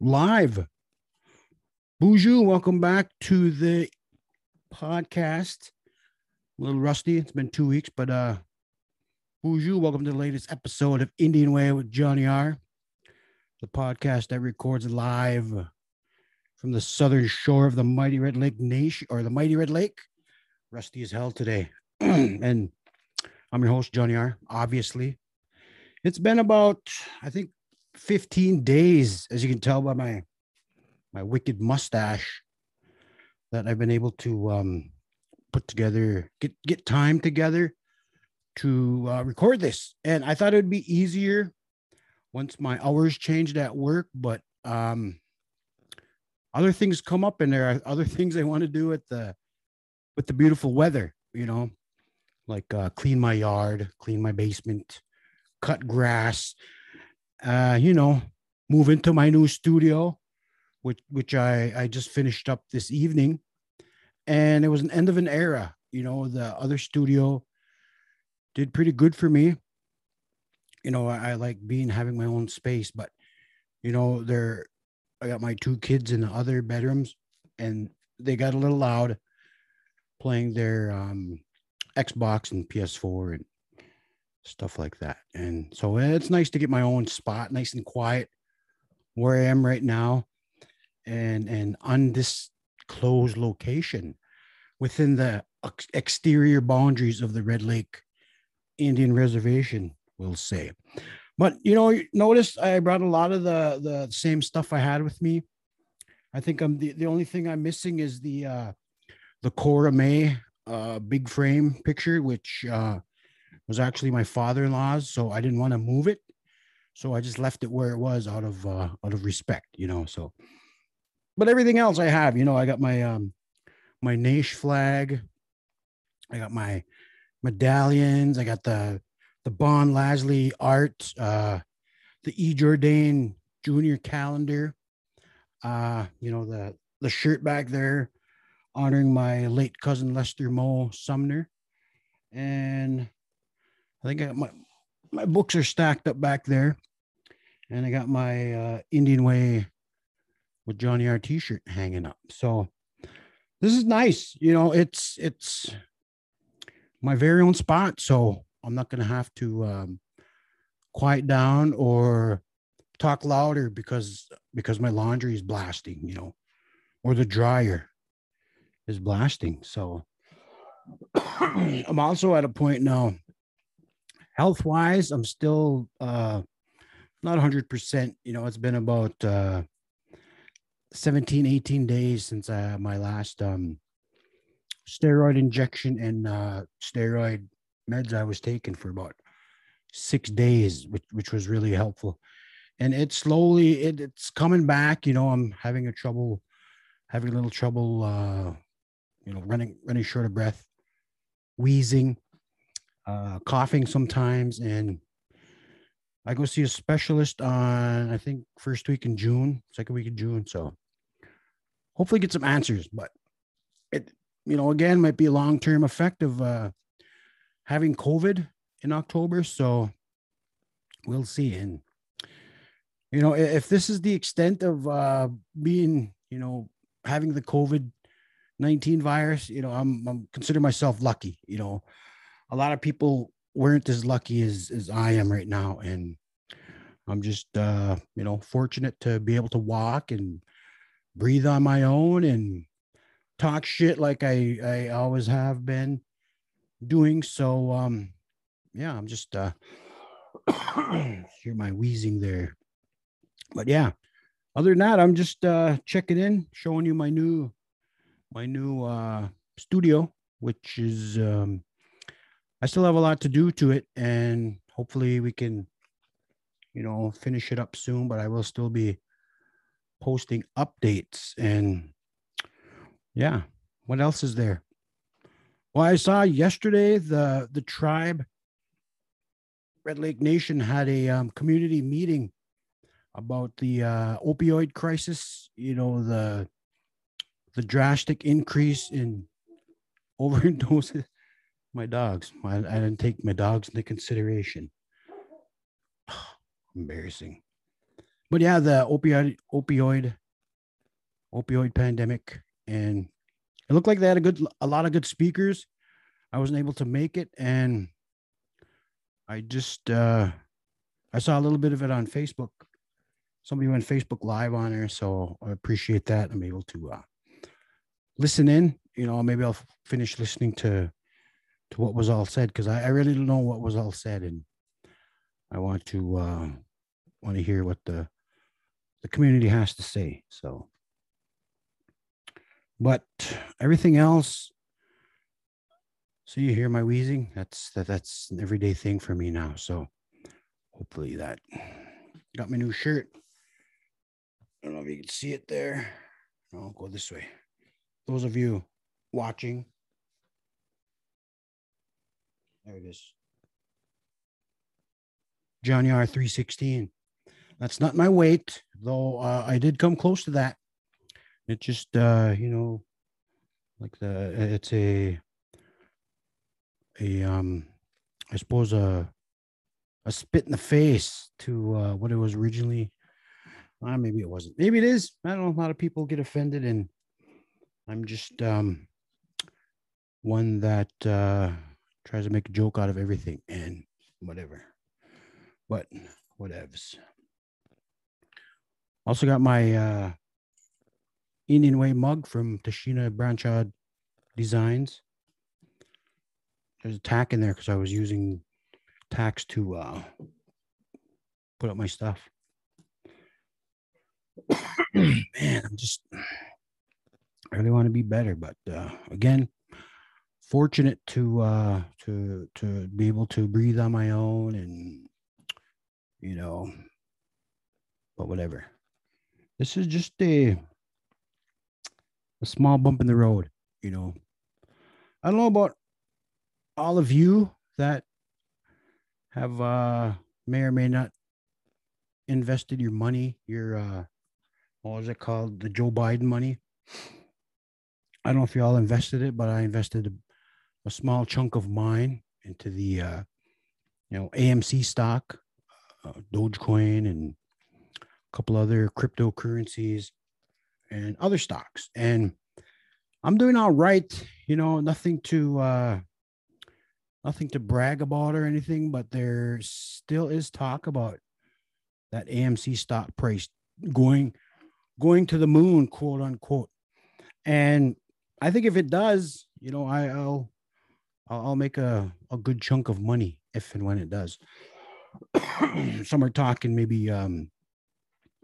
live. Bonjour, welcome back to the podcast. A little rusty, it's been two weeks, but uh, bonjour, welcome to the latest episode of Indian Way with Johnny R, the podcast that records live from the southern shore of the mighty Red Lake Nation or the mighty Red Lake. Rusty as hell today, and I'm your host Johnny R. Obviously, it's been about I think 15 days, as you can tell by my my wicked mustache, that I've been able to um, put together, get get time together to uh, record this. And I thought it would be easier once my hours changed at work, but um, other things come up and there. Are other things I want to do with the with the beautiful weather, you know, like uh, clean my yard, clean my basement, cut grass, uh, you know, move into my new studio, which which I I just finished up this evening, and it was an end of an era. You know, the other studio did pretty good for me. You know, I, I like being having my own space, but you know, there I got my two kids in the other bedrooms, and they got a little loud playing their um, Xbox and PS4 and stuff like that. And so it's nice to get my own spot, nice and quiet where I am right now and and undisclosed location within the exterior boundaries of the Red Lake Indian Reservation, we'll say. But you know, notice I brought a lot of the the same stuff I had with me. I think I'm the, the only thing I'm missing is the uh the Cora May uh big frame picture, which uh was actually my father-in-law's, so I didn't want to move it. So I just left it where it was out of uh, out of respect, you know. So, but everything else I have, you know, I got my um my Naish flag, I got my medallions, I got the the Bon Lasley art, uh, the E. Jourdain Junior calendar, uh, you know the the shirt back there, honoring my late cousin Lester Moe Sumner, and I think I got my my books are stacked up back there, and I got my uh, Indian Way with Johnny R T-shirt hanging up. So this is nice. You know, it's it's my very own spot, so I'm not gonna have to um, quiet down or talk louder because because my laundry is blasting. You know, or the dryer is blasting. So I'm also at a point now health wise, I'm still uh, not 100%. You know, it's been about uh, 17, 18 days since uh, my last um, steroid injection and uh, steroid meds I was taking for about six days, which, which was really helpful. And it slowly, it, it's coming back. You know, I'm having a trouble, having a little trouble, uh, you know, running, running short of breath, wheezing uh, coughing sometimes, and I go see a specialist on I think first week in June, second week in June. So hopefully get some answers. But it, you know, again might be a long term effect of uh, having COVID in October. So we'll see. And you know, if this is the extent of uh, being, you know, having the COVID nineteen virus, you know, I'm I'm consider myself lucky. You know, a lot of people weren't as lucky as as I am right now, and I'm just uh, you know fortunate to be able to walk and breathe on my own and talk shit like I I always have been doing. So um, yeah, I'm just uh, hear my wheezing there, but yeah. Other than that, I'm just uh, checking in, showing you my new my new uh, studio, which is um, I still have a lot to do to it, and hopefully we can, you know, finish it up soon. But I will still be posting updates and yeah. What else is there? Well, I saw yesterday the the tribe Red Lake Nation had a um, community meeting about the uh, opioid crisis. You know the the drastic increase in overdoses my dogs. I, I didn't take my dogs into consideration. Embarrassing. but yeah, the opioid opioid opioid pandemic, and it looked like they had a good a lot of good speakers. I wasn't able to make it, and I just uh, I saw a little bit of it on Facebook. Somebody went Facebook Live on there, so I appreciate that. I'm able to uh, listen in. You know, maybe I'll finish listening to to what was all said because I, I really don't know what was all said, and I want to uh, want to hear what the the community has to say. So, but everything else. So you hear my wheezing? That's that. That's an everyday thing for me now. So hopefully that got my new shirt. I don't know if you can see it there. I'll go this way. Those of you watching, there it is. Johnny R 316. That's not my weight, though uh, I did come close to that. It just, uh, you know, like the, it's a, a, um, I suppose a, a spit in the face to uh, what it was originally. Uh, maybe it wasn't. Maybe it is. I don't know. A lot of people get offended, and I'm just um, one that uh, tries to make a joke out of everything and whatever. But whatevs. Also got my uh, Indian Way mug from Tashina Branchard Designs. There's a tack in there because I was using tacks to uh, put up my stuff. Man, I'm just I really want to be better, but uh, again, fortunate to uh, to to be able to breathe on my own, and you know, but whatever. This is just a a small bump in the road, you know. I don't know about all of you that have uh may or may not invested your money, your uh what was it called? The Joe Biden money. I don't know if you all invested it, but I invested a, small chunk of mine into the uh you know AMC stock, uh, Dogecoin and a couple other cryptocurrencies and other stocks. And I'm doing all right, you know, nothing to uh nothing to brag about or anything, but there still is talk about that AMC stock price going going to the moon, quote unquote. And I think if it does, you know, I, will I'll make a, a good chunk of money if and when it does. Some are talking maybe um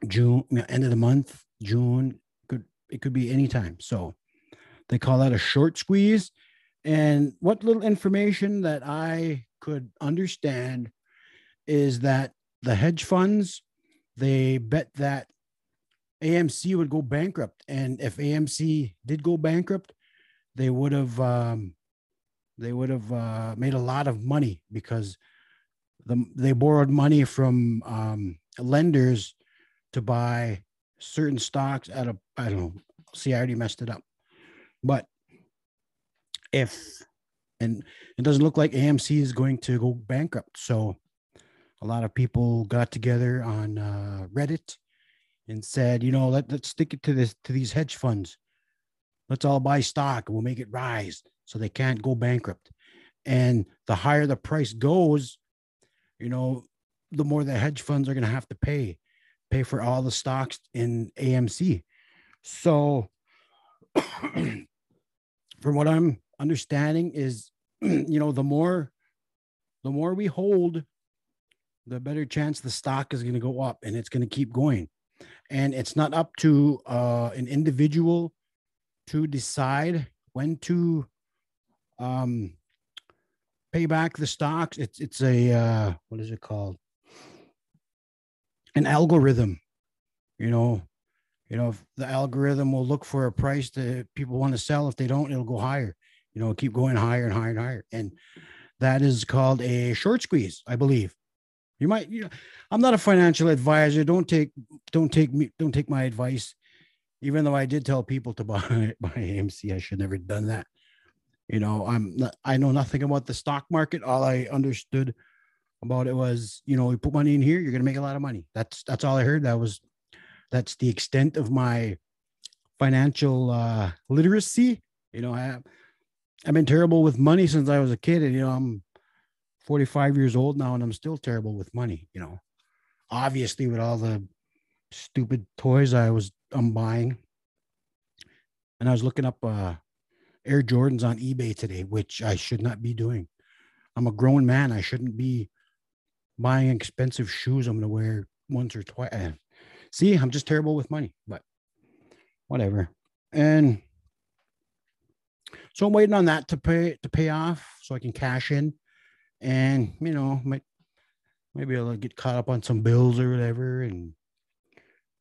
June, end of the month, June. Could it could be anytime. So they call that a short squeeze. And what little information that I could understand is that the hedge funds they bet that AMC would go bankrupt, and if AMC did go bankrupt, they would have um, they would have uh, made a lot of money because the they borrowed money from um, lenders to buy certain stocks at a I don't know. See, I already messed it up, but if and it doesn't look like AMC is going to go bankrupt. So a lot of people got together on uh, Reddit and said, you know, let, let's stick it to this to these hedge funds. Let's all buy stock and we'll make it rise so they can't go bankrupt. And the higher the price goes, you know, the more the hedge funds are going to have to pay, pay for all the stocks in AMC. So, from what I'm understanding is you know the more the more we hold the better chance the stock is going to go up and it's going to keep going and it's not up to uh, an individual to decide when to um, pay back the stocks it's it's a uh, what is it called an algorithm you know you know the algorithm will look for a price that people want to sell if they don't it'll go higher you know, keep going higher and higher and higher. And that is called a short squeeze, I believe. You might, you know, I'm not a financial advisor. Don't take, don't take me, don't take my advice. Even though I did tell people to buy buy AMC, I should never done that. You know, I'm not, I know nothing about the stock market. All I understood about it was, you know, you put money in here, you're gonna make a lot of money. That's that's all I heard. That was that's the extent of my financial uh literacy. You know, I I've been terrible with money since I was a kid, and you know, I'm 45 years old now, and I'm still terrible with money. You know, obviously with all the stupid toys I was I'm buying, and I was looking up uh Air Jordans on eBay today, which I should not be doing. I'm a grown man. I shouldn't be buying expensive shoes I'm going to wear once or twice. Eh, see, I'm just terrible with money, but whatever. And so I'm waiting on that to pay to pay off so I can cash in and you know, might maybe I'll get caught up on some bills or whatever. And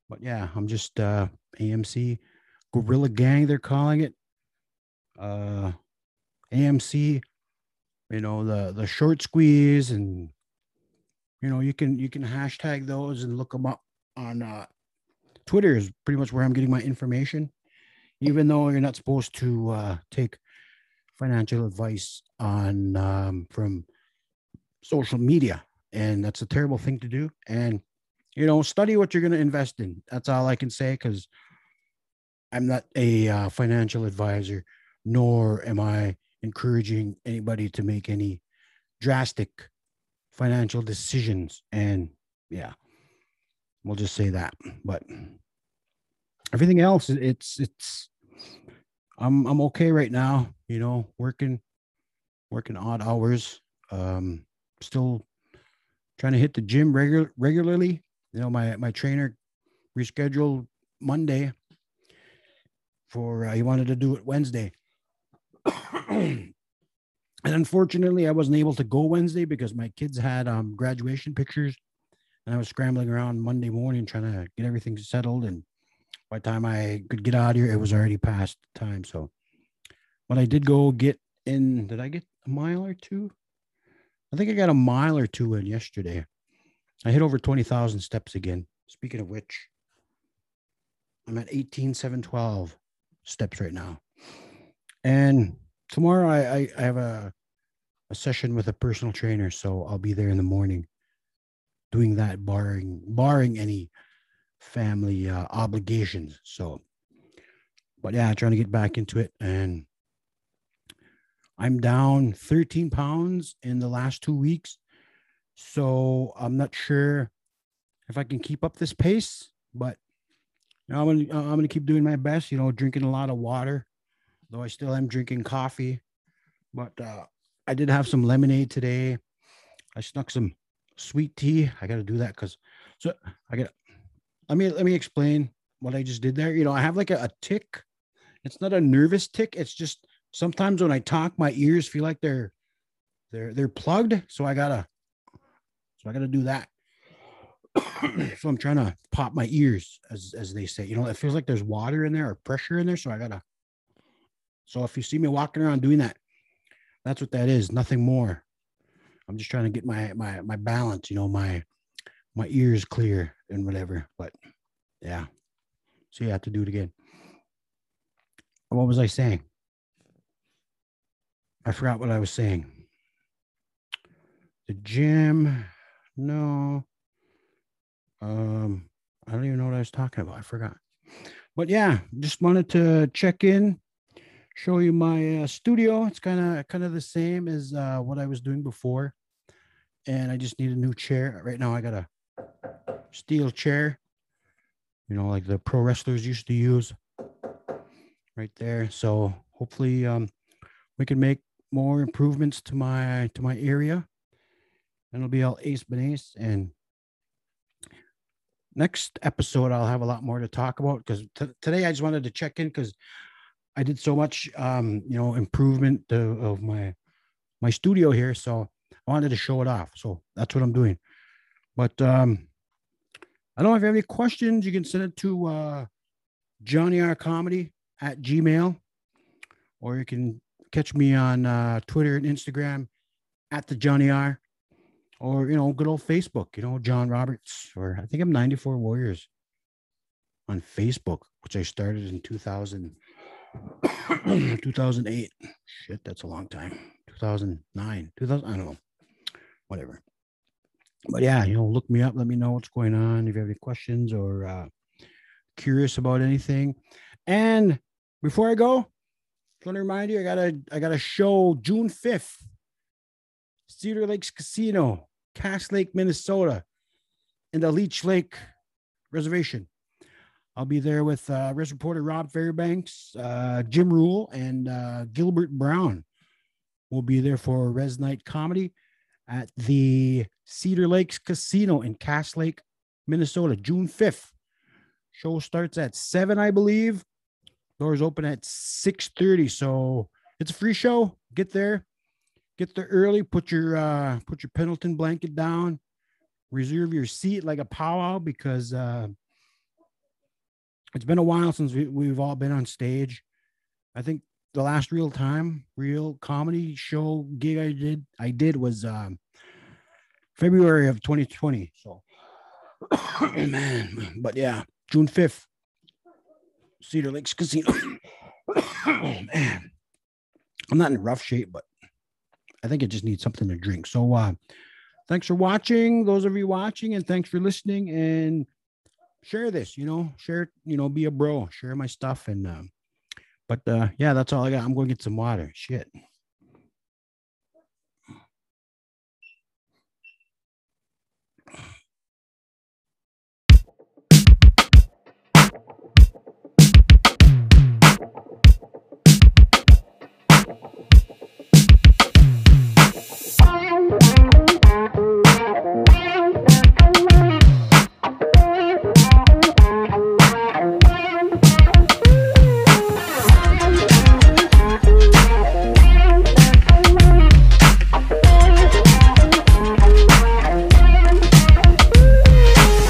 but yeah, I'm just uh AMC Gorilla Gang, they're calling it. Uh AMC, you know, the the short squeeze and you know, you can you can hashtag those and look them up on uh Twitter is pretty much where I'm getting my information. Even though you're not supposed to uh take financial advice on um from social media and that's a terrible thing to do. And you know study what you're going to invest in. That's all i can say because i'm not a uh, financial advisor nor am i encouraging anybody to make any drastic financial decisions and yeah we'll just say that but everything else it's it's i'm i'm okay right now you know working working odd hours um still trying to hit the gym regular regularly. You know, my my trainer rescheduled Monday for uh, he wanted to do it Wednesday. and unfortunately, I wasn't able to go Wednesday because my kids had um, graduation pictures, and I was scrambling around Monday morning trying to get everything settled. And by the time I could get out of here, it was already past time. So, but I did go get in. Did I get a mile or two? I think I got a mile or two in yesterday. I hit over 20,000 steps again. Speaking of which, I'm at 18,712 steps right now. And tomorrow I, I, I, have a, a session with a personal trainer. So I'll be there in the morning doing that, barring, barring any family uh, obligations. So, but yeah, trying to get back into it. And I'm down 13 pounds in the last two weeks. So I'm not sure if I can keep up this pace, but you know, I'm gonna I'm gonna keep doing my best. You know, drinking a lot of water, though I still am drinking coffee. But uh, I did have some lemonade today. I snuck some sweet tea. I got to do that because so I got. Let me let me explain what I just did there. You know, I have like a, a tick. It's not a nervous tick. It's just sometimes when I talk, my ears feel like they're they're they're plugged. So I gotta so I gotta do that. so I'm trying to pop my ears, as as they say. You know, it feels like there's water in there or pressure in there. So I gotta. So if you see me walking around doing that, that's what that is. Nothing more. I'm just trying to get my my my balance. You know, my my ears clear and whatever. But yeah. So you have to do it again. What was I saying? I forgot what I was saying. The gym, no. Um, I don't even know what I was talking about. I forgot. But yeah, just wanted to check in, show you my uh, studio. It's kind of kind of the same as uh, what I was doing before, and I just need a new chair. Right now, I got a steel chair, you know, like the pro wrestlers used to use, right there. So hopefully, um, we can make more improvements to my to my area. And it'll be all ace banace. And next episode, I'll have a lot more to talk about because t- today I just wanted to check in because I did so much, um, you know, improvement to, of my my studio here. So I wanted to show it off. So that's what I'm doing. But um, I don't know if you have any questions. You can send it to uh, Johnny R Comedy at Gmail, or you can catch me on uh, Twitter and Instagram at the Johnny R, or you know, good old Facebook. You know, John Roberts, or I think I'm 94 Warriors on Facebook, which I started in 2000, 2008. Shit, that's a long time. 2009, 2000. I don't know. Whatever. but yeah, you know, look me up. Let me know what's going on. If you have any questions or uh, curious about anything. And before I go, I want to remind you, I got a I got a show June 5th, Cedar Lakes Casino, Cass Lake, Minnesota, in the Leech Lake Reservation. I'll be there with uh, Res reporter Rob Fairbanks, uh, Jim Ruel, and uh, Gilbert Brown. We'll be there for Res Night Comedy at the Cedar Lakes Casino in Cass Lake, Minnesota, June 5th. Show starts at 7, I believe. Doors open at 6:30. So it's a free show. Get there. Get there early. Put your uh put your Pendleton blanket down. Reserve your seat like a powwow because uh it's been a while since we, we've all been on stage. I think the last real time, real comedy show gig I did, I did was um, February of 2020. So, man, but yeah, June 5th, Cedar Lakes Casino. oh, man, I'm not in rough shape, but I think I just need something to drink. So, uh, thanks for watching, those of you watching, and thanks for listening. And share this, you know, share, you know, be a bro, share my stuff. And, um, but uh, yeah, that's all I got. I'm going to get some water. Shit.